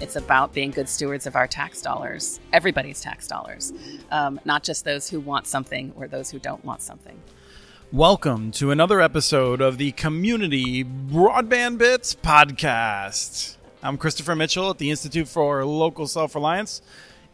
It's about being good stewards of our tax dollars, everybody's tax dollars, um, not just those who want something or those who don't want something. Welcome to another episode of the Community Broadband Bits podcast. I'm Christopher Mitchell at the Institute for Local Self Reliance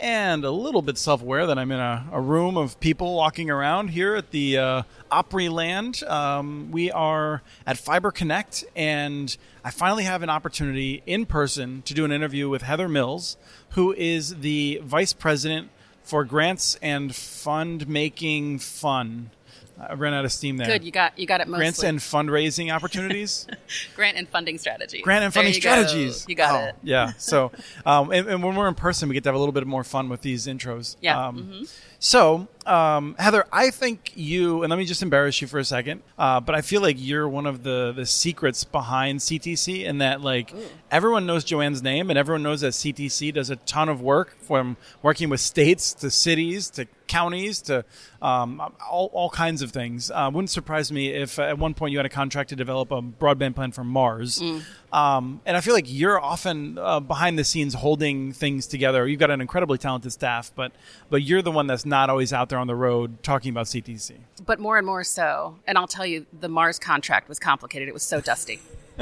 and a little bit self aware that I'm in a, a, room of people walking around here at the uh, Opryland. Um, we are at Fiber Connect, and I finally have an opportunity in person to do an interview with Heather Mills, who is the Vice President for Grants and Fund Making Fun I ran out of steam there. Good, you got you got it mostly. Grants and fundraising opportunities. Grant and funding strategies. Grant and funding you strategies. Go. You got oh, it. yeah. So, um, and, and, when we're in person, we get to have a little bit more fun with these intros. Yeah. Um, mm-hmm. So, um, Heather, I think you, and let me just embarrass you for a second, uh, but I feel like you're one of the the secrets behind CTC, and that like Ooh. everyone knows Joanne's name, and everyone knows that CTC does a ton of work from working with states to cities to counties to um, all, all kinds of things. Uh, wouldn't surprise me if at one point you had a contract to develop a broadband plan for Mars. Mm. Um, and I feel like you're often uh, behind the scenes holding things together. You've got an incredibly talented staff, but but you're the one that's not always out there on the road talking about CTC. But more and more so. And I'll tell you, the Mars contract was complicated. It was so dusty.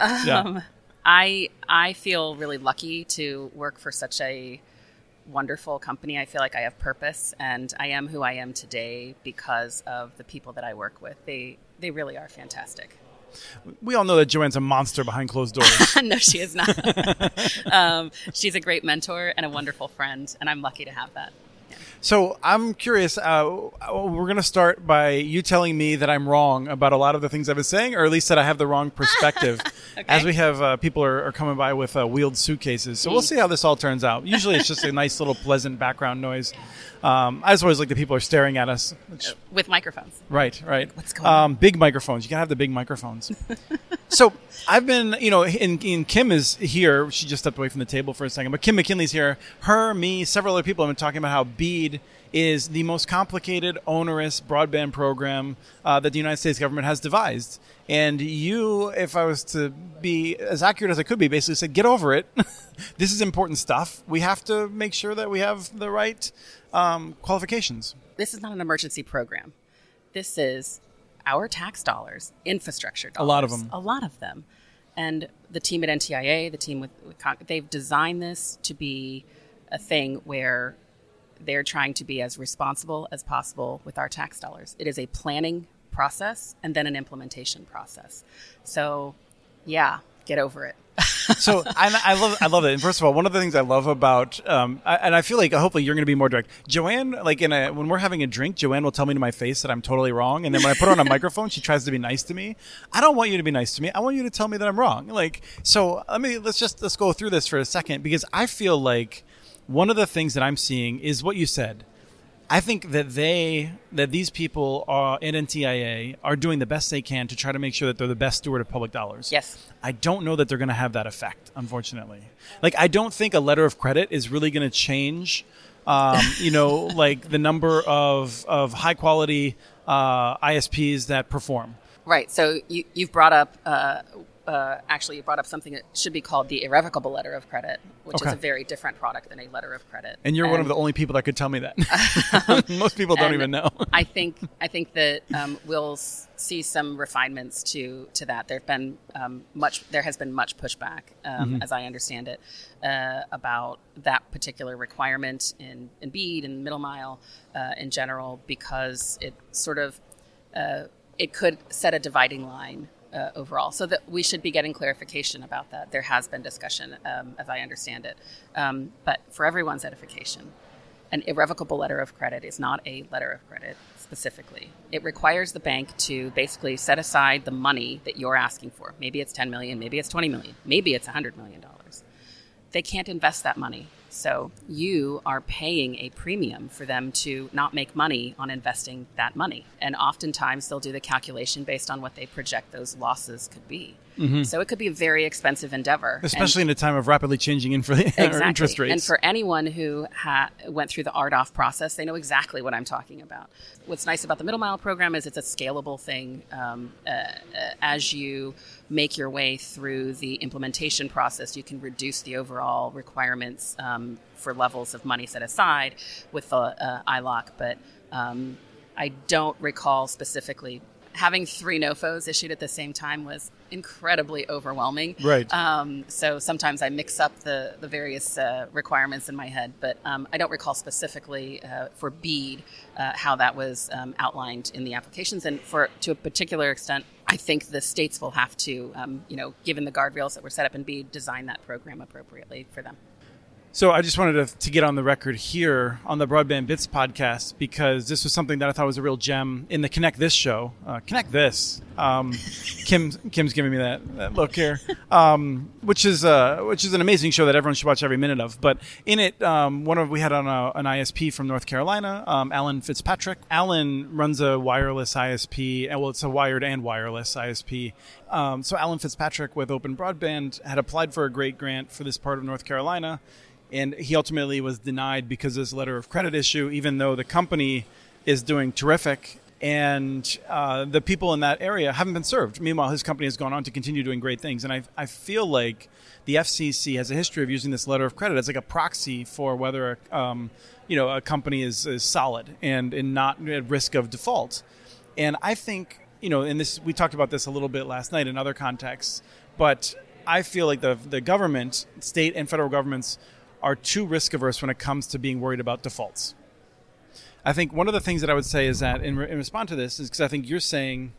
yeah. Um, I I feel really lucky to work for such a wonderful company. I feel like I have purpose, and I am who I am today because of the people that I work with. They they really are fantastic. We all know that Joanne's a monster behind closed doors. no, she is not. um, she's a great mentor and a wonderful friend, and I'm lucky to have that. So I'm curious. Uh, we're going to start by you telling me that I'm wrong about a lot of the things I've been saying, or at least that I have the wrong perspective. okay. As we have uh, people are, are, coming by with uh, wheeled suitcases, so mm. we'll see how this all turns out. Usually, it's just a nice little pleasant background noise. Um, I just always like that people are staring at us which, with microphones. Right, right. What's going um, on? Big microphones. You gotta have the big microphones. so I've been, you know, in, in, Kim is here. She just stepped away from the table for a second, but Kim McKinley's here. Her, me, several other people have been talking about how BEAD is the most complicated, onerous broadband program uh, that the United States government has devised. And you, if I was to be as accurate as I could be, basically said, get over it. this is important stuff. We have to make sure that we have the right um, qualifications. This is not an emergency program. This is our tax dollars, infrastructure dollars. A lot of them. A lot of them. And the team at NTIA, the team with, with they've designed this to be a thing where they're trying to be as responsible as possible with our tax dollars. It is a planning process and then an implementation process. So, yeah, get over it. so I, I, love I love it. And first of all, one of the things I love about um, I, and I feel like hopefully you're going to be more direct. Joanne, like in a when we're having a drink, Joanne will tell me to my face that I'm totally wrong, and then when I put her on a microphone, she tries to be nice to me. I don't want you to be nice to me. I want you to tell me that I'm wrong. Like so, let me let's just let's go through this for a second because I feel like one of the things that I'm seeing is what you said. I think that they that these people are in NTIA are doing the best they can to try to make sure that they're the best steward of public dollars. Yes. I don't know that they're going to have that effect, unfortunately. Like I don't think a letter of credit is really going to change um, you know, like the number of of high quality uh, ISPs that perform. Right. So you, you've brought up uh, uh, actually you brought up something that should be called the irrevocable letter of credit, which okay. is a very different product than a letter of credit. And you're and, one of the only people that could tell me that. Most people don't even know. I think I think that um, we'll see some refinements to to that. There've been um, much. There has been much pushback, um, mm-hmm. as I understand it, uh, about that particular requirement in in BEAD and middle mile uh, in general because it sort of uh, it could set a dividing line uh, overall. So that we should be getting clarification about that. There has been discussion, um, as I understand it. Um, but for everyone's edification, an irrevocable letter of credit is not a letter of credit specifically. It requires the bank to basically set aside the money that you're asking for. Maybe it's 10 million, maybe it's 20 million, maybe it's 100 million dollars. They can't invest that money so you are paying a premium for them to not make money on investing that money. And oftentimes they'll do the calculation based on what they project those losses could be. So it could be a very expensive endeavor. And- Especially in a time of rapidly changing infra- or interest rates. and for anyone who ha- went through the RDOF process, they know exactly what I'm talking about. What's nice about the Middle Mile program is it's a scalable thing. Um, uh, uh, as you make your way through the implementation process, you can reduce the overall requirements um, for levels of money set aside with the uh, ILOC. But um, I don't recall specifically having three NOFOs issued at the same time was incredibly overwhelming. Right. Um, so sometimes I mix up the the various uh, requirements in my head, but um, I don't recall specifically uh, for BEAD uh, how that was um, outlined in the applications. And for to a particular extent, I think the states will have to, um, you know, given the guardrails that were set up in BEAD, design that program appropriately for them. So I just wanted to, to get on the record here on the Broadband Bits podcast because this was something that I thought was a real gem in the Connect This show. Uh, Connect This. Um, Kim Kim's giving me that, that look here, um, which is uh, which is an amazing show that everyone should watch every minute of. But in it, um, one of we had on a, an ISP from North Carolina, um, Alan Fitzpatrick. Alan runs a wireless ISP, and well, it's a wired and wireless ISP. Um, so Alan Fitzpatrick with Open Broadband had applied for a great grant for this part of North Carolina and he ultimately was denied because of this letter of credit issue, even though the company is doing terrific and uh, the people in that area haven't been served. Meanwhile, his company has gone on to continue doing great things, and I, I feel like the FCC has a history of using this letter of credit as like a proxy for whether um, you know a company is, is solid and, and not at risk of default. And I think you know, and this we talked about this a little bit last night in other contexts, but I feel like the the government, state and federal governments, are too risk averse when it comes to being worried about defaults. I think one of the things that I would say is that in, re- in response to this is because I think you're saying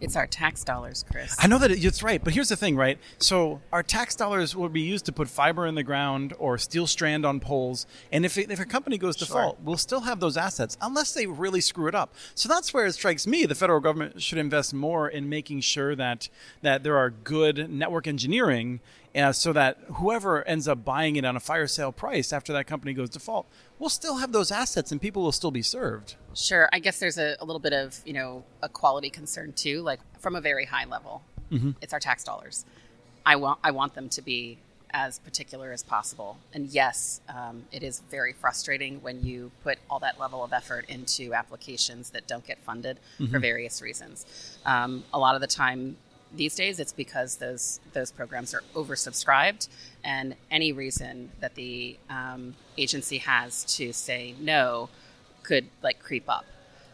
It's our tax dollars, Chris. I know that it, it's right, but here's the thing, right? So our tax dollars will be used to put fiber in the ground or steel strand on poles, and if it, if a company goes default, we'll still have those assets unless they really screw it up. So that's where it strikes me the federal government should invest more in making sure that that there are good network engineering. Uh, so that whoever ends up buying it on a fire sale price after that company goes default will still have those assets and people will still be served. Sure. I guess there's a, a little bit of, you know, a quality concern too, like from a very high level. It's our tax dollars. I want I want them to be as particular as possible. And yes, um, it is very frustrating when you put all that level of effort into applications that don't get funded for various reasons. Um, a lot of the time these days, it's because those those programs are oversubscribed, and any reason that the um, agency has to say no could like creep up.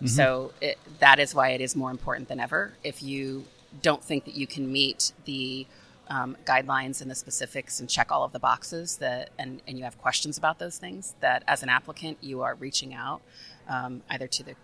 So it, that is why it is more important than ever. If you don't think that you can meet the um, guidelines and the specifics and check all of the boxes that and, and you have questions about those things that as an applicant you are reaching out um, either to the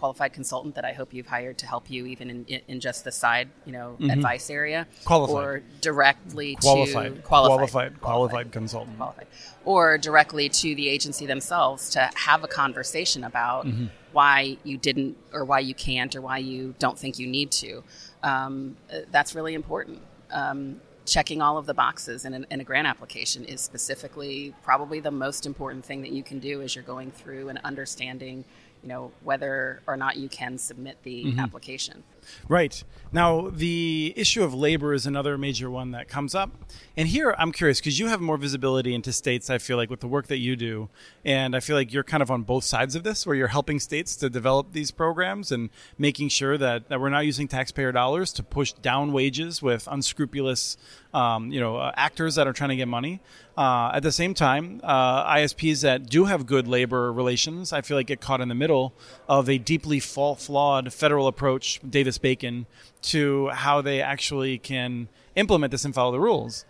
qualified consultant that I hope you've hired to help you even in, in, just the side you know advice area Qualified. or directly Qualified, to qualified, qualified consultant. qualified, or directly to the agency themselves to have a conversation about why you didn't, or why you can't, or why you don't think you need to. Um, that's really important. Um, checking all of the boxes in, an, in a grant application is specifically probably the most important thing that you can do as you're going through and understanding, you know, whether or not you can submit the mm-hmm. application. Right. Now, the issue of labor is another major one that comes up. And here I'm curious because you have more visibility into states, I feel like, with the work that you do. And I feel like you're kind of on both sides of this, where you're helping states to develop these programs and making sure that, that we're not using taxpayer dollars to push down wages with unscrupulous um, you know, uh, actors that are trying to get money. Uh, at the same time, uh, ISPs that do have good labor relations, I feel like get caught in the middle of a deeply flawed federal approach, Davis Bacon, to how they actually can implement this and follow the rules.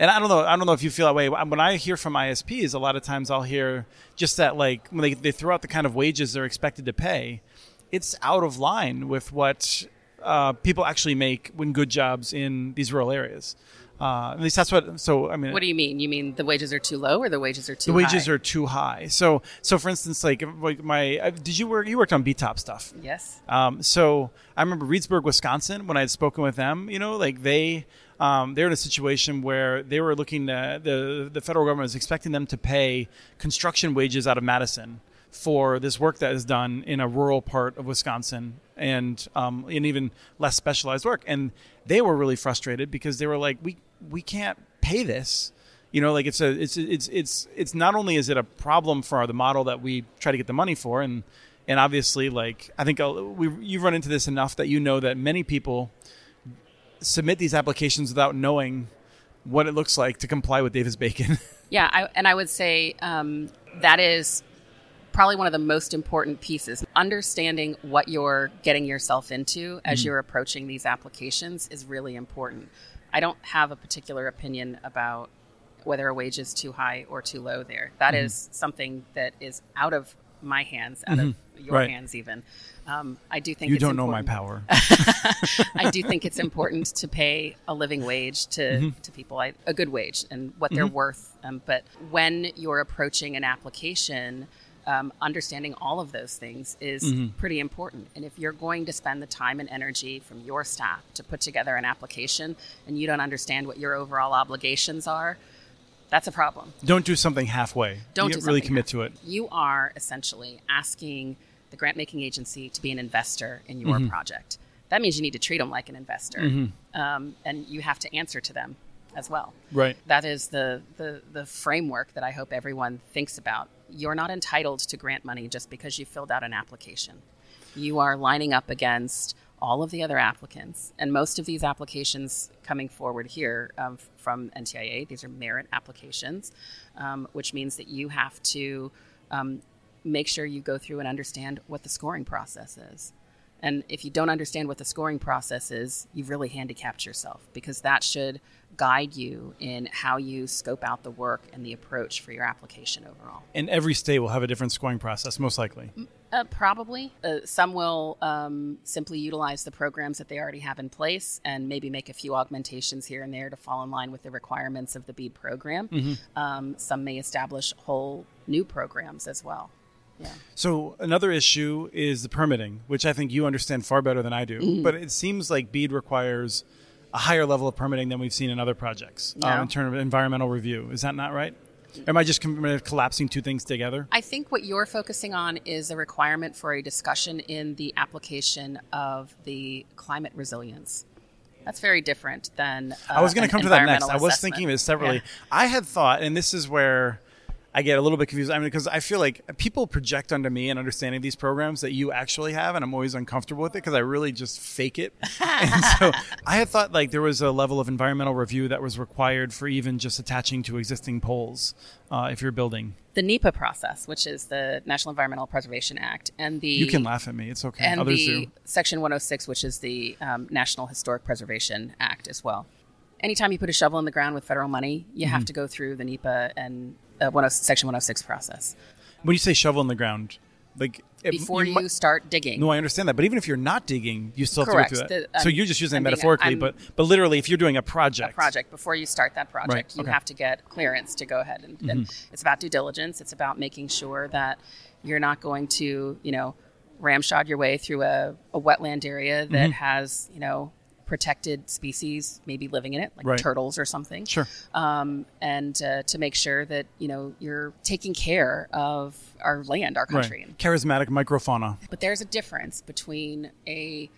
And I don't know. I don't know if you feel that way. When I hear from ISPs, a lot of times I'll hear just that, like when they, they throw out the kind of wages they're expected to pay, it's out of line with what uh, people actually make when good jobs in these rural areas. Uh, at least that's what. So I mean, What do you mean? You mean the wages are too low or the wages are too the wages high? are too high. So so for instance, like like my uh, did you work you worked on BTOP stuff? Yes. Um, so I remember Reedsburg, Wisconsin, when I had spoken with them, you know, like they um, they're in a situation where they were looking to, the the federal government was expecting them to pay construction wages out of Madison for this work that is done in a rural part of Wisconsin and um, in even less specialized work. And they were really frustrated because they were like, we we can't pay this. You know, like it's a it's it's it's it's not only is it a problem for the model that we try to get the money for, and and obviously, like I think I'll, we you've run into this enough that you know that many people submit these applications without knowing what it looks like to comply with Davis Bacon. Yeah, I, and I would say um, that is probably one of the most important pieces. Understanding what you're getting yourself into as you're approaching these applications is really important. I don't have a particular opinion about whether a wage is too high or too low there. That is something that is out of my hands, out of your Right. hands, even. Um, I do think you it's don't know my important- power. I do think it's important to pay a living wage to, Mm-hmm. to people, I, a good wage, and what they're worth. Um, but when you're approaching an application, um, understanding all of those things is Mm-hmm. pretty important. And if you're going to spend the time and energy from your staff to put together an application and you don't understand what your overall obligations are, that's a problem. don't do something halfway. Don't do really commit half- to it. You are essentially asking the grant making agency to be an investor in your Mm-hmm. project. That means you need to treat them like an investor, um, and you have to answer to them as well. Right. That is the, the the framework that I hope everyone thinks about. You're not entitled to grant money just because you filled out an application. You are lining up against all of the other applicants, and most of these applications coming forward here um, from NTIA, these are merit applications, um, which means that you have to um, make sure you go through and understand what the scoring process is. And if you don't understand what the scoring process is, you've really handicapped yourself because that should guide you in how you scope out the work and the approach for your application overall. And every state will have a different scoring process, most likely. Uh, probably. Uh, some will um, simply utilize the programs that they already have in place and maybe make a few augmentations here and there to fall in line with the requirements of the BEAD program. Um, some may establish whole new programs as well. Yeah. So another issue is the permitting, which I think you understand far better than I do. Mm-hmm. But it seems like BEAD requires a higher level of permitting than we've seen in other projects um, in terms of environmental review. Is that not right? Am I just collapsing two things together? I think what you're focusing on is a requirement for a discussion in the application of the climate resilience. That's very different than. Uh, I was going to come to that next. I was assessment. thinking of it separately. Yeah. I had thought, and this is where I get a little bit confused. I mean, because I feel like people project onto me and understanding these programs that you actually have, and I'm always uncomfortable with it because I really just fake it. and so I had thought like there was a level of environmental review that was required for even just attaching to existing poles uh, if you're building. The NEPA process, which is the National Environmental Preservation Act, and the You can laugh at me; it's okay. and Others the do. Section 106, which is the um, National Historic Preservation Act as well. Anytime you put a shovel in the ground with federal money, you Mm-hmm. have to go through the NEPA and uh, 10, Section 106 process When you say shovel in the ground, like before you, mi- start digging. No, I understand that, but even if you're not digging, you still have to go through that. The- so um, you're just using it I'm being- metaphorically, but but literally, if you're doing a project, a project before you start that project Right, you okay. have to get clearance to go ahead and, Mm-hmm. and it's about due diligence it's about making sure that you're not going to you know ramshod your way through a, a wetland area that Mm-hmm. has you know protected species maybe living in it like Right. turtles or something Sure. um, and uh, to make sure that you know you're taking care of our land our country Right. Charismatic microfauna. but there's a difference between a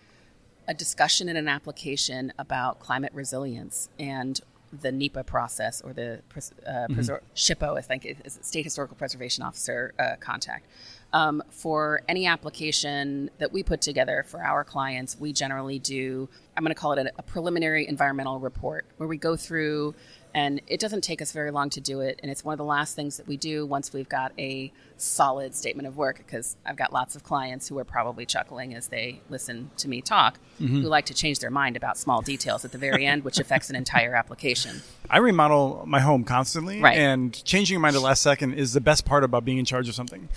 a discussion in an application about climate resilience and the NEPA process or the uh, presor- SHPO, I think is State Historical Preservation Officer uh, contact. Um, for any application that we put together for our clients, we generally do, I'm going to call it a, a preliminary environmental report where we go through, and it doesn't take us very long to do it. And it's one of the last things that we do once we've got a solid statement of work, because I've got lots of clients who are probably chuckling as they listen to me talk, who like to change their mind about small details at the very end, which affects an entire application. I remodel my home constantly, Right. and changing your mind at the last second is the best part about being in charge of something.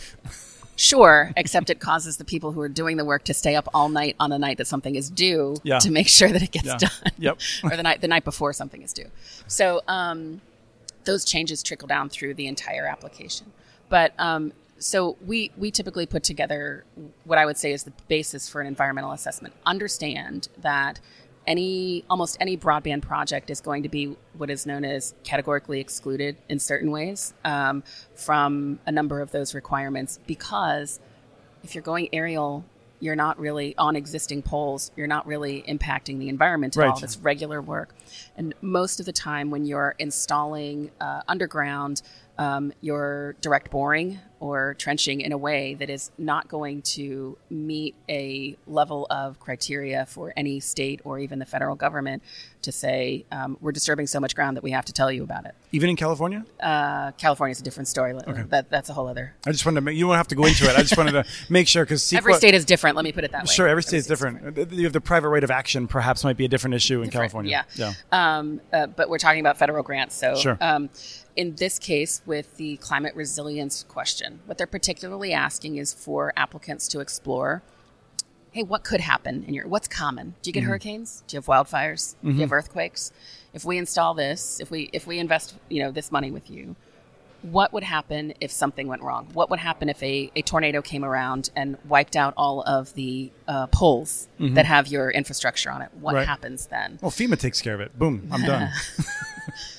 Sure, except it causes the people who are doing the work to stay up all night on the night that something is due Yeah. to make sure that it gets Yeah. done. Yep. or the night the night before something is due. So um, those changes trickle down through the entire application. But um, so we we typically put together what I would say is the basis for an environmental assessment. Understand that any almost any broadband project is going to be what is known as categorically excluded in certain ways um, from a number of those requirements because if you're going aerial you're not really on existing poles. You're not really impacting the environment at Right. all it's regular work. And most of the time when you're installing uh, underground um, you're direct boring or trenching in a way that is not going to meet a level of criteria for any state or even the federal government to say um, we're disturbing so much ground that we have to tell you about it. Even in California? Uh, California is a different story. That, that's a whole other. I just wanted to make, you don't have to go into it. I just wanted to make sure because Every state is different. Let me put it that way. Sure, every state is different. You have the private right of action, perhaps, might be a different issue in different, California. Yeah. Um, uh, but we're talking about federal grants. So, Sure. um, in this case, with the climate resilience question, what they're particularly asking is for applicants to explore hey, what could happen in your what's common? Do you Mm-hmm. get hurricanes? Do you have wildfires? Do you have earthquakes? If we install this, if we if we invest, you know, this money with you, what would happen if something went wrong? What would happen if a, a tornado came around and wiped out all of the uh, poles that have your infrastructure on it? What Mm-hmm. Right. happens then? Well, FEMA takes care of it. Boom, I'm done.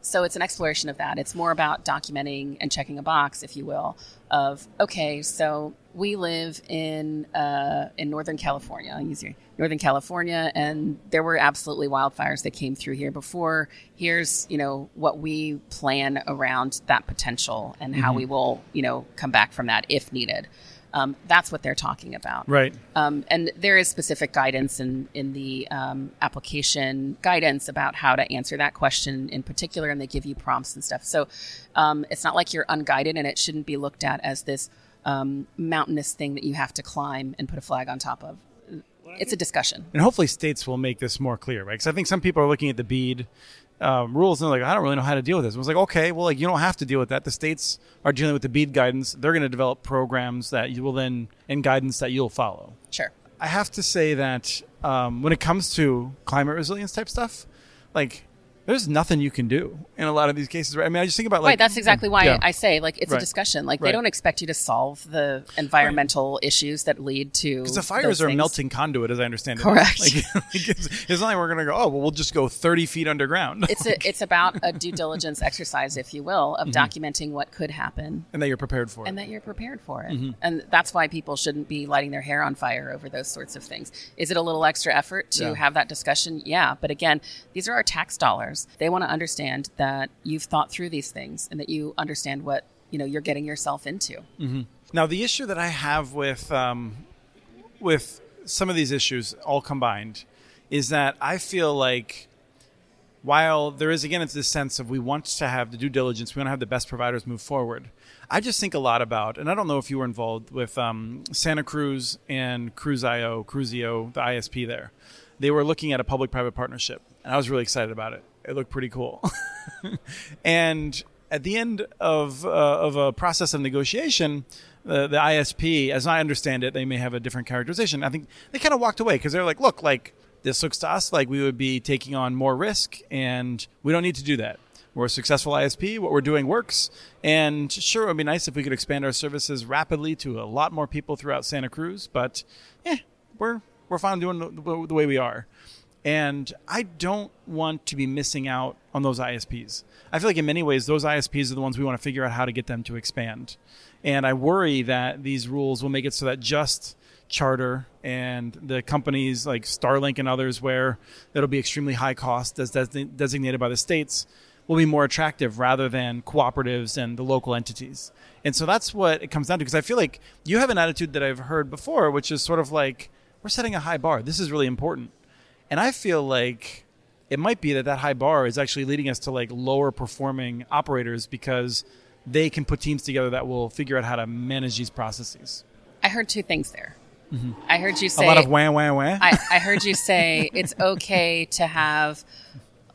so it's an exploration of that. It's more about documenting and checking a box, if you will, of okay, so we live in uh, in Northern California. I'll use your Northern California, and there were absolutely wildfires that came through here before. Here's you know what we plan around that potential and how we will you know come back from that if needed. Um, that's what they're talking about. right. Um, and there is specific guidance in, in the um, application guidance about how to answer that question in particular, and they give you prompts and stuff. So um, it's not like you're unguided, and it shouldn't be looked at as this um, mountainous thing that you have to climb and put a flag on top of. It's a discussion. And hopefully states will make this more clear, right? Because I think some people are looking at the BEAD um, rules and they're like, I don't really know how to deal with this. I was like, okay, well, like you don't have to deal with that. The states are dealing with the BEAD guidance. They're going to develop programs that you will then and guidance that you'll follow. Sure. I have to say that um, when it comes to climate resilience type stuff, like there's nothing you can do in a lot of these cases. Right? I mean, I just think about like right. That's exactly why Yeah. I say like it's Right. a discussion. Like Right. they don't expect you to solve the environmental issues that lead to Because the fires are a things. melting conduit, as I understand it. Correct. Like, like it's, it's not like we're going to go, oh, well, we'll just go 30 feet underground. It's a, it's about a due diligence exercise, if you will, of documenting what could happen and that you're prepared for and that you're prepared for Mm-hmm. it. And that's why people shouldn't be lighting their hair on fire over those sorts of things. Is it a little extra effort to Yeah. have that discussion? Yeah. But again, these are our tax dollars. They want to understand that you've thought through these things and that you understand what you know you're getting yourself into. Now, the issue that I have with um, with some of these issues all combined is that I feel like while there is again it's this sense of we want to have the due diligence, we want to have the best providers move forward. I just think a lot about, and I don't know if you were involved with um, Santa Cruz and Cruzio, Cruzio, the ISP there. They were looking at a public-private partnership, and I was really excited about it. It looked pretty cool. and at the end of uh, of a process of negotiation, the, the ISP, as I understand it, they may have a different characterization. I think they kind of walked away because they're like, look, like this looks to us like we would be taking on more risk, and we don't need to do that. We're a successful ISP. What we're doing works, and sure, it would be nice if we could expand our services rapidly to a lot more people throughout Santa Cruz. But yeah, we're we're fine doing the, the way we are. And I don't want to be missing out on those ISPs. I feel like in many ways, those ISPs are the ones we want to figure out how to get them to expand. And I worry that these rules will make it so that just Charter and the companies like Starlink and others, where it'll be extremely high cost as designated by the states, will be more attractive rather than cooperatives and the local entities. And so that's what it comes down to. Because I feel like you have an attitude that I've heard before, which is sort of like, we're setting a high bar. This is really important. And I feel like it might be that that high bar is actually leading us to like lower performing operators because they can put teams together that will figure out how to manage these processes. I heard two things there. I heard you say Mm-hmm. a lot of wah wah wah. I, I heard you say it's okay to have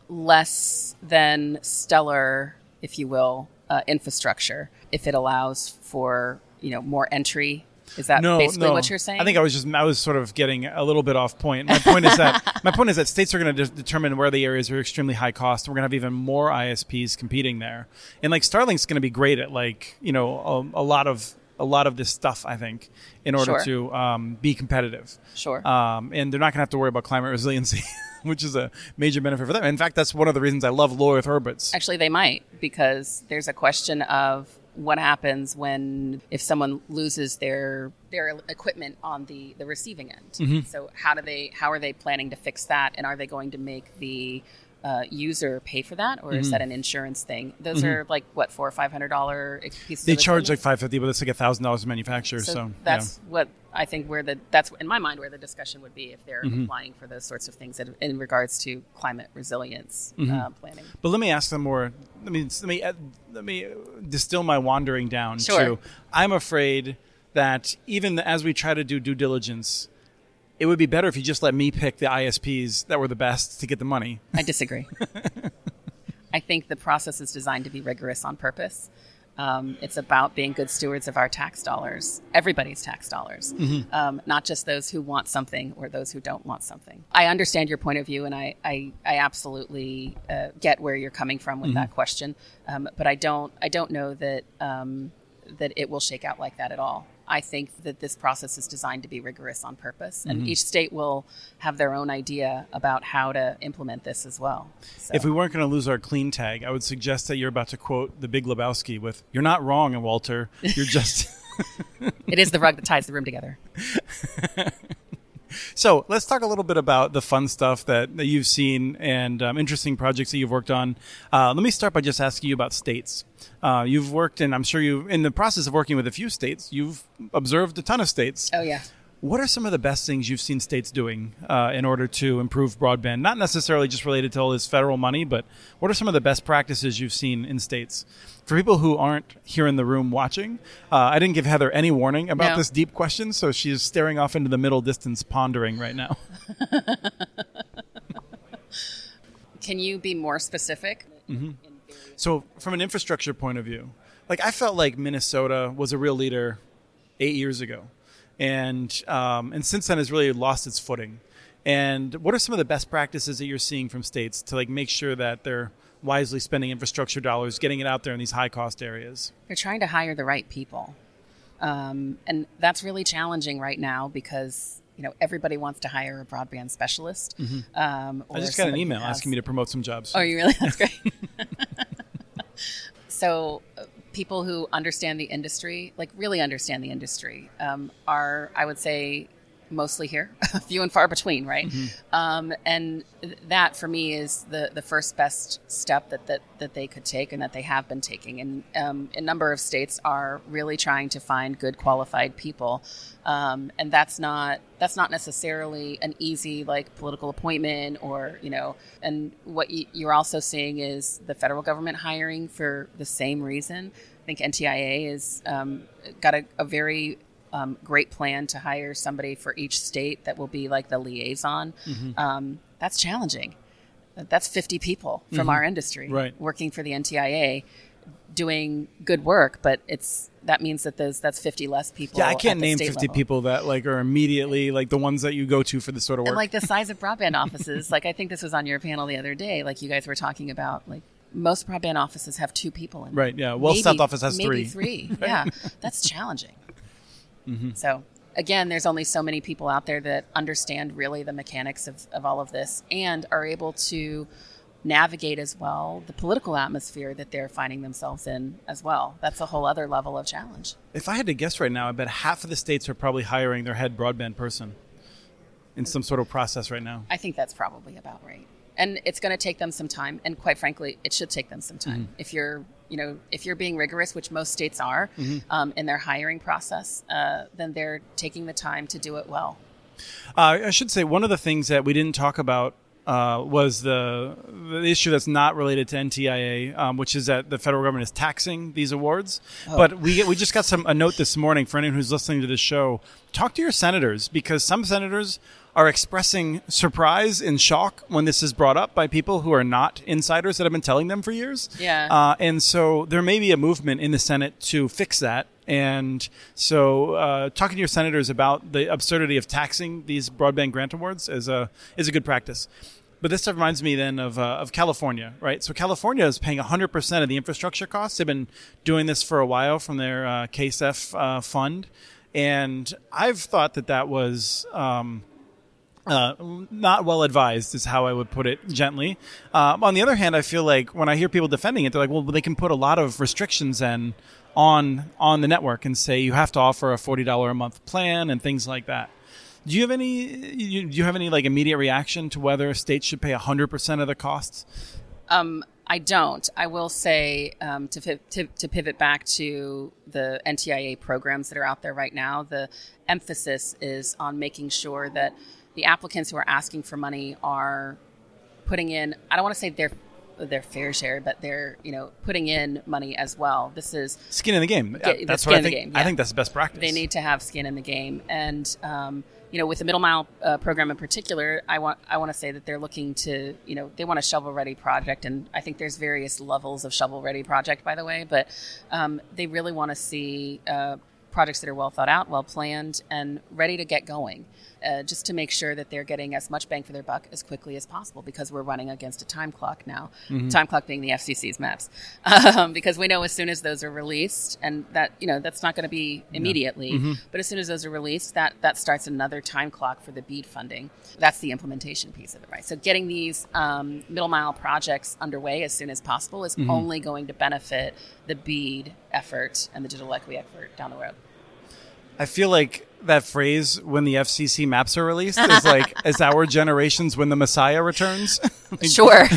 less than stellar, if you will, uh, infrastructure if it allows for you know more entry. Is that no, basically no. what you're saying? I think I was just I was sort of getting a little bit off point. My point is that my point is that states are going to de- determine where the areas are extremely high cost. and We're going to have even more ISPs competing there, and like Starlink's going to be great at like you know a, a lot of a lot of this stuff. I think in order Sure. to um, be competitive. Sure. Um, and they're not going to have to worry about climate resiliency, which is a major benefit for them. In fact, that's one of the reasons I love low Earth orbits. Actually, they might because there's a question of what happens when if someone loses their their equipment on the the receiving end. Mm-hmm. So how do they how are they planning to fix that, and are they going to make the uh, user pay for that, or is that an insurance thing? Those are like what four or five hundred dollar pieces. They charge like five fifty, but it's like a thousand dollars to manufacture. So, So, that's what I think where the that's in my mind where the discussion would be if they're Mm-hmm. applying for those sorts of things in, in regards to climate resilience Mm-hmm. uh, planning. But let me ask them more. Let me let me uh, let me distill my wandering down Sure. to. I'm afraid that even as we try to do due diligence, it would be better if you just let me pick the ISPs that were the best to get the money. I disagree. I think the process is designed to be rigorous on purpose. Um, it's about being good stewards of our tax dollars, everybody's tax dollars, um, not just those who want something or those who don't want something. I understand your point of view, and I, I, I absolutely uh, get where you're coming from with that question, um, but I don't I don't know that um, that it will shake out like that at all. I think that this process is designed to be rigorous on purpose, and mm-hmm. each state will have their own idea about how to implement this as well. So, If we weren't going to lose our clean tag, I would suggest that you're about to quote the Big Lebowski with "You're not wrong, Walter. You're just." it is the rug that ties the room together. So let's talk a little bit about the fun stuff that, that you've seen and um, interesting projects that you've worked on. Uh, let me start by just asking you about states. Uh, you've worked, and I'm sure you, in the process of working with a few states, you've observed a ton of states. Oh yeah. What are some of the best things you've seen states doing uh, in order to improve broadband? Not necessarily just related to all this federal money, but what are some of the best practices you've seen in states? For people who aren't here in the room watching, uh, I didn't give Heather any warning about No. this deep question, so she's staring off into the middle distance, pondering right now. Can you be more specific? Mm-hmm. So, from an infrastructure point of view, like I felt like Minnesota was a real leader eight years ago, and um, and since then has really lost its footing. And what are some of the best practices that you're seeing from states to like make sure that they're wisely spending infrastructure dollars, getting it out there in these high cost areas? They're trying to hire the right people, um, and that's really challenging right now because you know everybody wants to hire a broadband specialist. Um, Mm-hmm. I just got an email asking me to promote some jobs. Oh, you really? That's great. so, uh, people who understand the industry, like really understand the industry, um, are, I would say, mostly here, few and far between, right? Um, and th- that, for me, is the the first best step that that, that they could take and that they have been taking. And um, a number of states are really trying to find good qualified people, um, and that's not that's not necessarily an easy like political appointment or you know. And what y- you're also seeing is the federal government hiring for the same reason. I think NTIA is um, got a, a very um, great plan to hire somebody for each state that will be like the liaison. Um, that's challenging. That's 50 people from our industry Right. working for the NTIA doing good work, but it's that means that those that's 50 less people. yeah, I can't name 50 level. people that like are immediately like the ones that you go to for this sort of work. And like the size of broadband offices, like I think this was on your panel the other day. Like you guys were talking about, like most broadband offices have two people in. Right, yeah. Well, South office has maybe three. three. Yeah, that's challenging. So again, there's only so many people out there that understand really the mechanics of, of all of this and are able to navigate as well the political atmosphere that they're finding themselves in as well. That's a whole other level of challenge. If I had to guess right now, I bet half of the states are probably hiring their head broadband person in some sort of process right now. I think that's probably about right. And it's going to take them some time, and quite frankly, it should take them some time. Mm-hmm. If you're, you know, if you're being rigorous, which most states are Mm-hmm. um, in their hiring process, uh, then they're taking the time to do it well. Uh, I should say one of the things that we didn't talk about uh, was the the issue that's not related to NTIA, um, which is that the federal government is taxing these awards. But we get, we just got some a note this morning for anyone who's listening to this show. Talk to your senators because some senators are expressing surprise and shock when this is brought up by people who are not insiders that have been telling them for years. Yeah. Uh, and so there may be a movement in the Senate to fix that. And so, uh, talking to your senators about the absurdity of taxing these broadband grant awards is a is a good practice. But this reminds me then of, uh, of California, right? So California is paying 100% of the infrastructure costs. They've been doing this for a while from their uh, CASF uh, fund. And I've thought that that was um, uh, not well advised, is how I would put it gently. Uh, on the other hand, I feel like when I hear people defending it, they're like, well, they can put a lot of restrictions in on on the network and say you have to offer a forty dollar a month plan and things like that. Do you have any? You, do you have any like immediate reaction to whether states should pay hundred percent of the costs? Um, I don't. I will say um, to, to, to pivot back to the NTIA programs that are out there right now. The emphasis is on making sure that the applicants who are asking for money are putting in. I don't want to say their their fair share, but they're you know putting in money as well. This is skin in the game. That's the what I think. think. Yeah. I think that's the best practice. They need to have skin in the game, and um, you know, with the middle mile uh, program in particular, I want I want to say that they're looking to, you know, they want a shovel ready project, and I think there's various levels of shovel ready project, by the way, but um, they really want to see uh, projects that are well thought out, well planned, and ready to get going uh, just to make sure that they're getting as much bang for their buck as quickly as possible because we're running against a time clock now. Mm-hmm. Time clock being the FCC's maps, um, because we know as soon as those are released, and that you know that's not going to be immediately, mm-hmm. but as soon as those are released, that that starts another time clock for the BEAD funding. That's the implementation piece of it, right? So getting these um, middle mile projects underway as soon as possible is mm-hmm. only going to benefit the BEAD effort and the digital equity effort down the road. I feel like that phrase when the FCC maps are released is like is our generations when the Messiah returns. like, sure.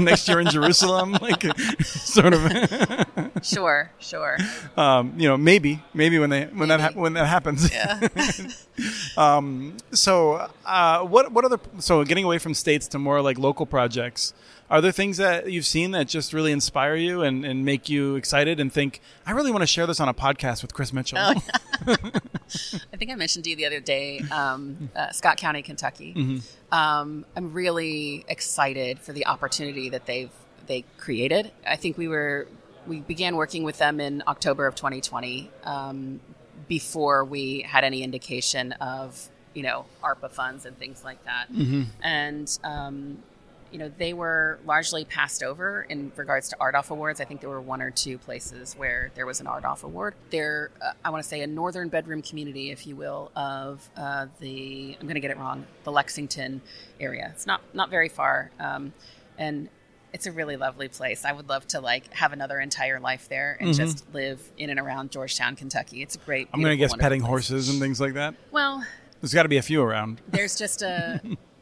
next year in Jerusalem, like sort of. sure, sure. Um, you know, maybe, maybe when they when maybe. that ha- when that happens. Yeah. um, so, uh, what what other so getting away from states to more like local projects? Are there things that you've seen that just really inspire you and, and make you excited and think, I really want to share this on a podcast with Chris Mitchell? Oh, yeah. I think I mentioned to you the other day, um, uh, Scott County, Kentucky. Mm-hmm. Um, I'm really excited for the opportunity that they've they created. I think we were we began working with them in October of 2020 um, before we had any indication of you know ARPA funds and things like that. Mm-hmm. And um, you know, they were largely passed over in regards to RDOF awards. I think there were one or two places where there was an RDOF award. They're, uh, I want to say, a northern bedroom community, if you will, of uh, the, I'm going to get it wrong, the Lexington area. It's not, not very far. Um, and it's a really lovely place. I would love to like have another entire life there and mm-hmm. just live in and around Georgetown, Kentucky. It's a great. I'm going to guess petting place. horses and things like that. Well, there's got to be a few around. There's just a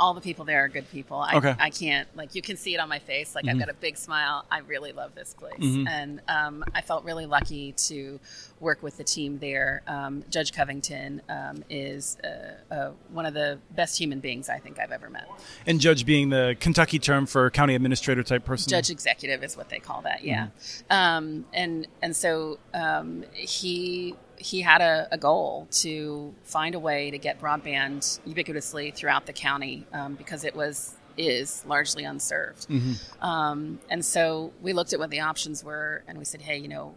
all the people there are good people. I, okay. I can't like you can see it on my face. Like mm-hmm. I've got a big smile. I really love this place, mm-hmm. and um, I felt really lucky to work with the team there. Um, Judge Covington um, is uh, uh, one of the best human beings I think I've ever met. And judge being the Kentucky term for county administrator type person. Judge executive is what they call that. Yeah, mm-hmm. and and so um, he he had a, a, goal to find a way to get broadband ubiquitously throughout the county um, because it was is largely unserved. Mm-hmm. Um, and so we looked at what the options were, and we said, hey, you know,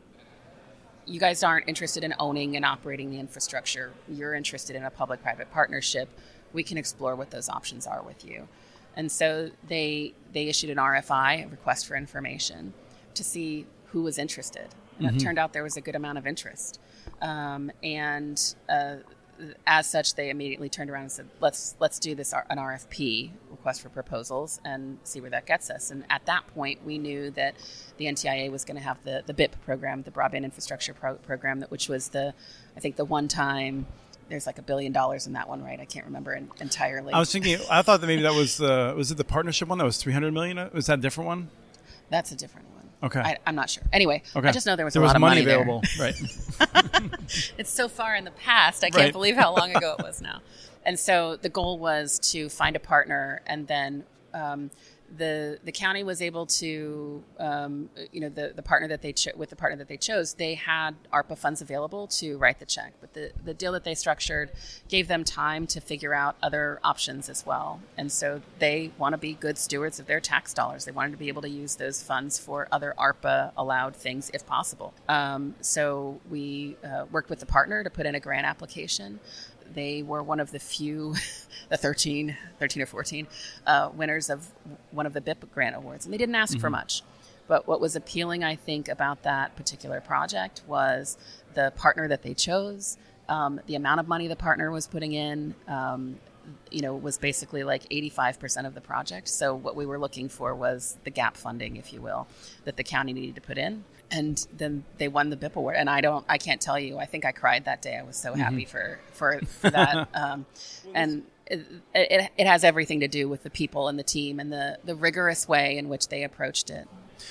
you guys aren't interested in owning and operating the infrastructure. You're interested in a public-private partnership. We can explore what those options are with you. And so they they issued an RFI, a request for information, to see who was interested. And mm-hmm. it turned out there was a good amount of interest. Um, and uh, as such, they immediately turned around and said, "Let's let's do this an RFP request for proposals and see where that gets us." And at that point, we knew that the NTIA was going to have the the BIP program, the Broadband Infrastructure Pro- Program, that which was the I think the one time there's like a billion dollars in that one, right? I can't remember in, entirely. I was thinking, I thought that maybe that was the was it the partnership one that was 300 million? Was that a different one? That's a different one. Okay. I, am not sure. Anyway, okay. I just know there was there a was lot money of money available. right. it's so far in the past. I can't right. believe how long ago it was now. And so the goal was to find a partner and then um, the the county was able to, um, you know, the, the partner that they cho- with the partner that they chose, they had ARPA funds available to write the check. But the the deal that they structured gave them time to figure out other options as well. And so they want to be good stewards of their tax dollars. They wanted to be able to use those funds for other ARPA allowed things if possible. Um, so we uh, worked with the partner to put in a grant application they were one of the few, the 13, 13 or 14 uh, winners of one of the BIP grant awards. And they didn't ask for much. But what was appealing, I think, about that particular project was the partner that they chose, um, the amount of money the partner was putting in. Um, you know, was basically like 85% of the project. So what we were looking for was the gap funding, if you will, that the county needed to put in. And then they won the BIP award. And I don't, I can't tell you. I think I cried that day. I was so happy for for, for that. um, and it, it, it has everything to do with the people and the team and the the rigorous way in which they approached it.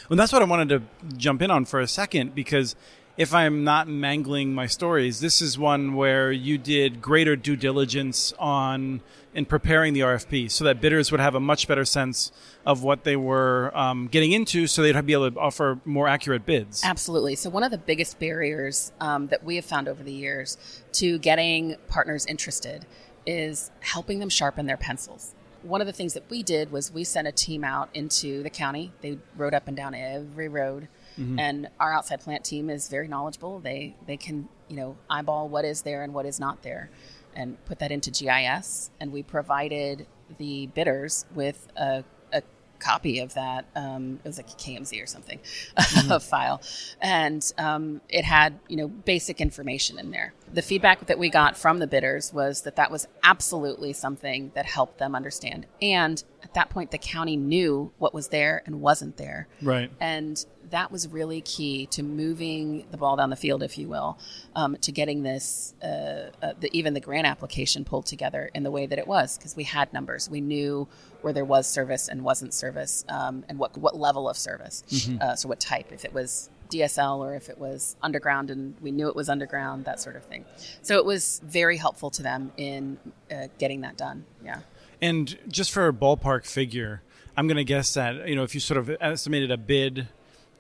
Well, that's what I wanted to jump in on for a second because if I'm not mangling my stories, this is one where you did greater due diligence on in preparing the RFP, so that bidders would have a much better sense of what they were um, getting into, so they'd be able to offer more accurate bids. Absolutely. So one of the biggest barriers um, that we have found over the years to getting partners interested is helping them sharpen their pencils one of the things that we did was we sent a team out into the county. They rode up and down every road, mm-hmm. and our outside plant team is very knowledgeable. They they can you know eyeball what is there and what is not there, and put that into GIS. And we provided the bidders with a a copy of that. Um, it was like a KMZ or something, mm-hmm. a file, and um, it had you know basic information in there. The feedback that we got from the bidders was that that was absolutely something that helped them understand. And at that point, the county knew what was there and wasn't there. Right. And that was really key to moving the ball down the field, if you will, um, to getting this, uh, uh, the, even the grant application pulled together in the way that it was, because we had numbers. We knew where there was service and wasn't service, um, and what what level of service, mm-hmm. uh, so what type, if it was DSL or if it was underground and we knew it was underground, that sort of thing. So it was very helpful to them in uh, getting that done. Yeah. And just for a ballpark figure, I'm going to guess that you know if you sort of estimated a bid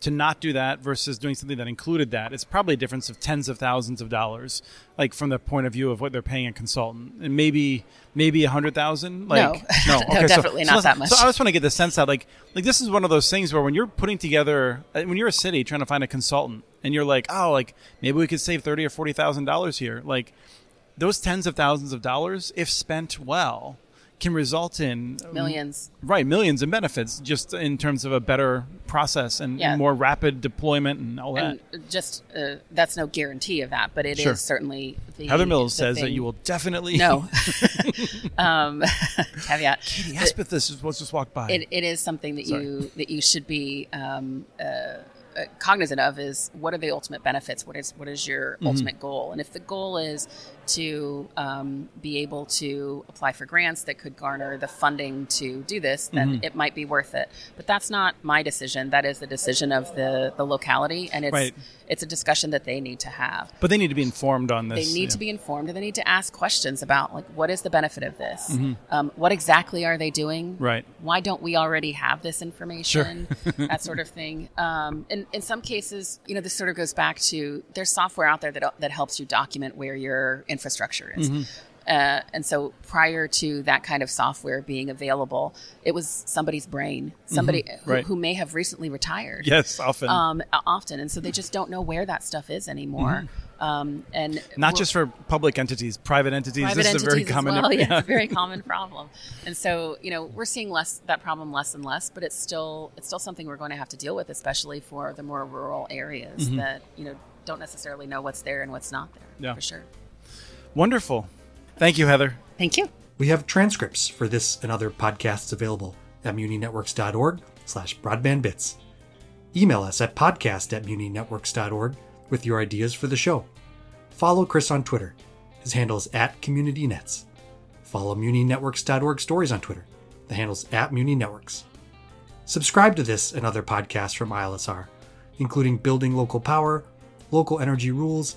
to not do that versus doing something that included that, it's probably a difference of tens of thousands of dollars, like from the point of view of what they're paying a consultant, and maybe maybe a hundred thousand. Like no, no, okay, no definitely so, not so that much. So I just want to get the sense that like like this is one of those things where when you're putting together uh, when you're a city trying to find a consultant and you're like oh like maybe we could save thirty or forty thousand dollars here like those tens of thousands of dollars if spent well can result in millions. Right, millions in benefits just in terms of a better process and yeah. more rapid deployment and all and that. Just uh, that's no guarantee of that, but it sure. is certainly the Heather Mills the says thing. that you will definitely no um, caveat. Katie Aspeth, this was just walked by. It, it is something that Sorry. you that you should be. Um, uh, uh, cognizant of is what are the ultimate benefits? What is what is your mm-hmm. ultimate goal? And if the goal is to um, be able to apply for grants that could garner the funding to do this, then mm-hmm. it might be worth it. But that's not my decision. That is the decision of the, the locality, and it's right. it's a discussion that they need to have. But they need to be informed on this. They need yeah. to be informed, and they need to ask questions about like what is the benefit of this? Mm-hmm. Um, what exactly are they doing? Right. Why don't we already have this information? Sure. that sort of thing. Um, and in some cases, you know, this sort of goes back to there's software out there that that helps you document where your infrastructure is. Mm-hmm. Uh, and so prior to that kind of software being available, it was somebody's brain, somebody mm-hmm. right. who, who, may have recently retired. Yes, often. Um, often. And so they just don't know where that stuff is anymore. Mm-hmm. Um, and not just for public entities, private entities. Private this entities is a very common. Well. Yeah, it's a very common problem. And so you know we're seeing less that problem less and less, but it's still it's still something we're going to have to deal with, especially for the more rural areas mm-hmm. that you know don't necessarily know what's there and what's not there. Yeah. for sure. Wonderful. Thank you, Heather. Thank you. We have transcripts for this and other podcasts available at muninetworks.org slash broadbandbits. Email us at podcast at muninetworks.org with your ideas for the show. Follow Chris on Twitter. His handle is at CommunityNets. Follow muninetworks.org stories on Twitter. The handle's at muninetworks. Subscribe to this and other podcasts from ILSR, including Building Local Power, Local Energy Rules,